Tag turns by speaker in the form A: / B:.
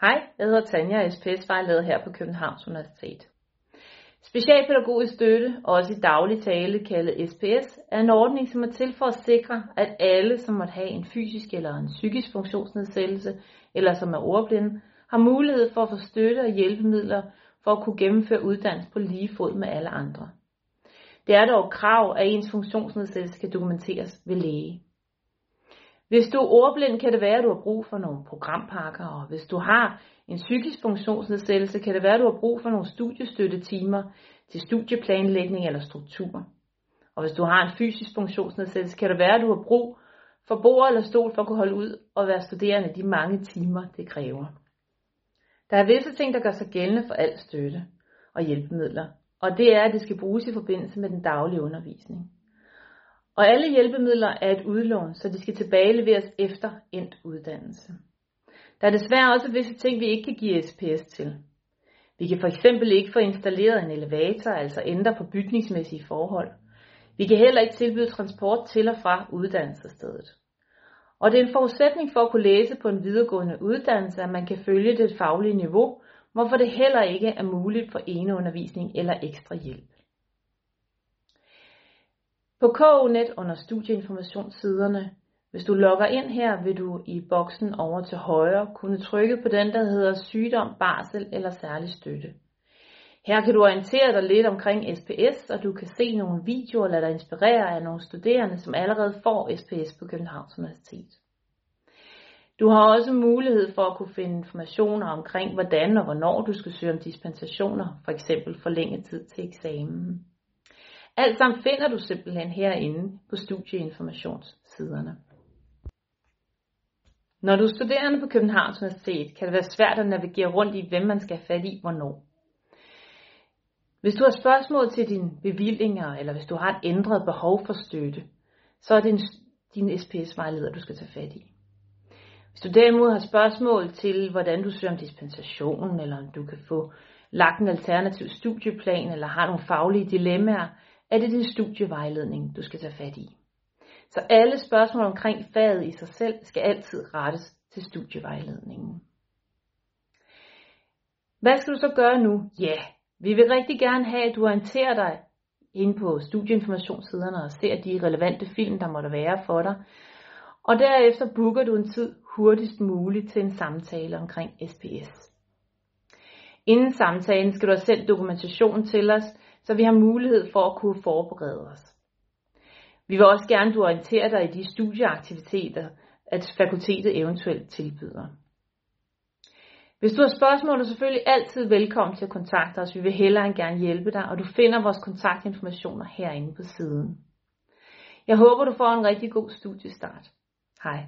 A: Hej, jeg hedder Tanja og SPS-vejleder her på Københavns Universitet. Specialpædagogisk støtte, også i daglig tale kaldet SPS, er en ordning, som er til for at sikre, at alle, som måtte have en fysisk eller en psykisk funktionsnedsættelse, eller som er ordblinde, har mulighed for at få støtte og hjælpemidler for at kunne gennemføre uddannelse på lige fod med alle andre. Det er dog krav, at ens funktionsnedsættelse skal dokumenteres ved læge. Hvis du er ordblind, kan det være, at du har brug for nogle programpakker, og hvis du har en psykisk funktionsnedsættelse, kan det være, at du har brug for nogle studiestøttetimer til studieplanlægning eller struktur. Og hvis du har en fysisk funktionsnedsættelse, kan det være, at du har brug for bord eller stol for at kunne holde ud og være studerende de mange timer, det kræver. Der er visse ting, der gør sig gældende for al støtte og hjælpemidler, og det er, at det skal bruges i forbindelse med den daglige undervisning. Og alle hjælpemidler er et udlån, så de skal tilbageleveres efter endt uddannelse. Der er desværre også visse ting, vi ikke kan give SPS til. Vi kan for eksempel ikke få installeret en elevator, altså ændre på bygningsmæssige forhold. Vi kan heller ikke tilbyde transport til og fra uddannelsesstedet. Og det er en forudsætning for at kunne læse på en videregående uddannelse, at man kan følge det faglige niveau, hvorfor det heller ikke er muligt for eneundervisning eller ekstra hjælp. På KU-net under studieinformationssiderne, hvis du logger ind her, vil du i boksen over til højre kunne trykke på den, der hedder sygdom, barsel eller særlig støtte. Her kan du orientere dig lidt omkring SPS, og du kan se nogle videoer eller dig inspirere af nogle studerende, som allerede får SPS på Københavns Universitet. Du har også mulighed for at kunne finde informationer omkring, hvordan og hvornår du skal søge om dispensationer, f.eks. forlænget tid til eksamen. Alt sammen finder du simpelthen herinde på studieinformationssiderne. Når du er studerende på Københavns Universitet, kan det være svært at navigere rundt i, hvem man skal have fat i, hvornår. Hvis du har spørgsmål til dine bevillinger, eller hvis du har et ændret behov for støtte, så er det din SPS-vejleder, du skal tage fat i. Hvis du derimod har spørgsmål til, hvordan du søger om dispensation, eller om du kan få lagt en alternativ studieplan, eller har nogle faglige dilemmaer, er det din studievejledning, du skal tage fat i. Så alle spørgsmål omkring faget i sig selv skal altid rettes til studievejledningen. Hvad skal du så gøre nu? Ja, vi vil rigtig gerne have, at du orienterer dig inde på studieinformationssiderne og ser de relevante film, der måtte være for dig. Og derefter booker du en tid hurtigst muligt til en samtale omkring SPS. Inden samtalen skal du have sendt dokumentation til os, så vi har mulighed for at kunne forberede os. Vi vil også gerne, du orienterer dig i de studieaktiviteter, at fakultetet eventuelt tilbyder. Hvis du har spørgsmål, er du selvfølgelig altid velkommen til at kontakte os. Vi vil hellere end gerne hjælpe dig, og du finder vores kontaktinformationer herinde på siden. Jeg håber, du får en rigtig god studiestart. Hej.